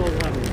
goes on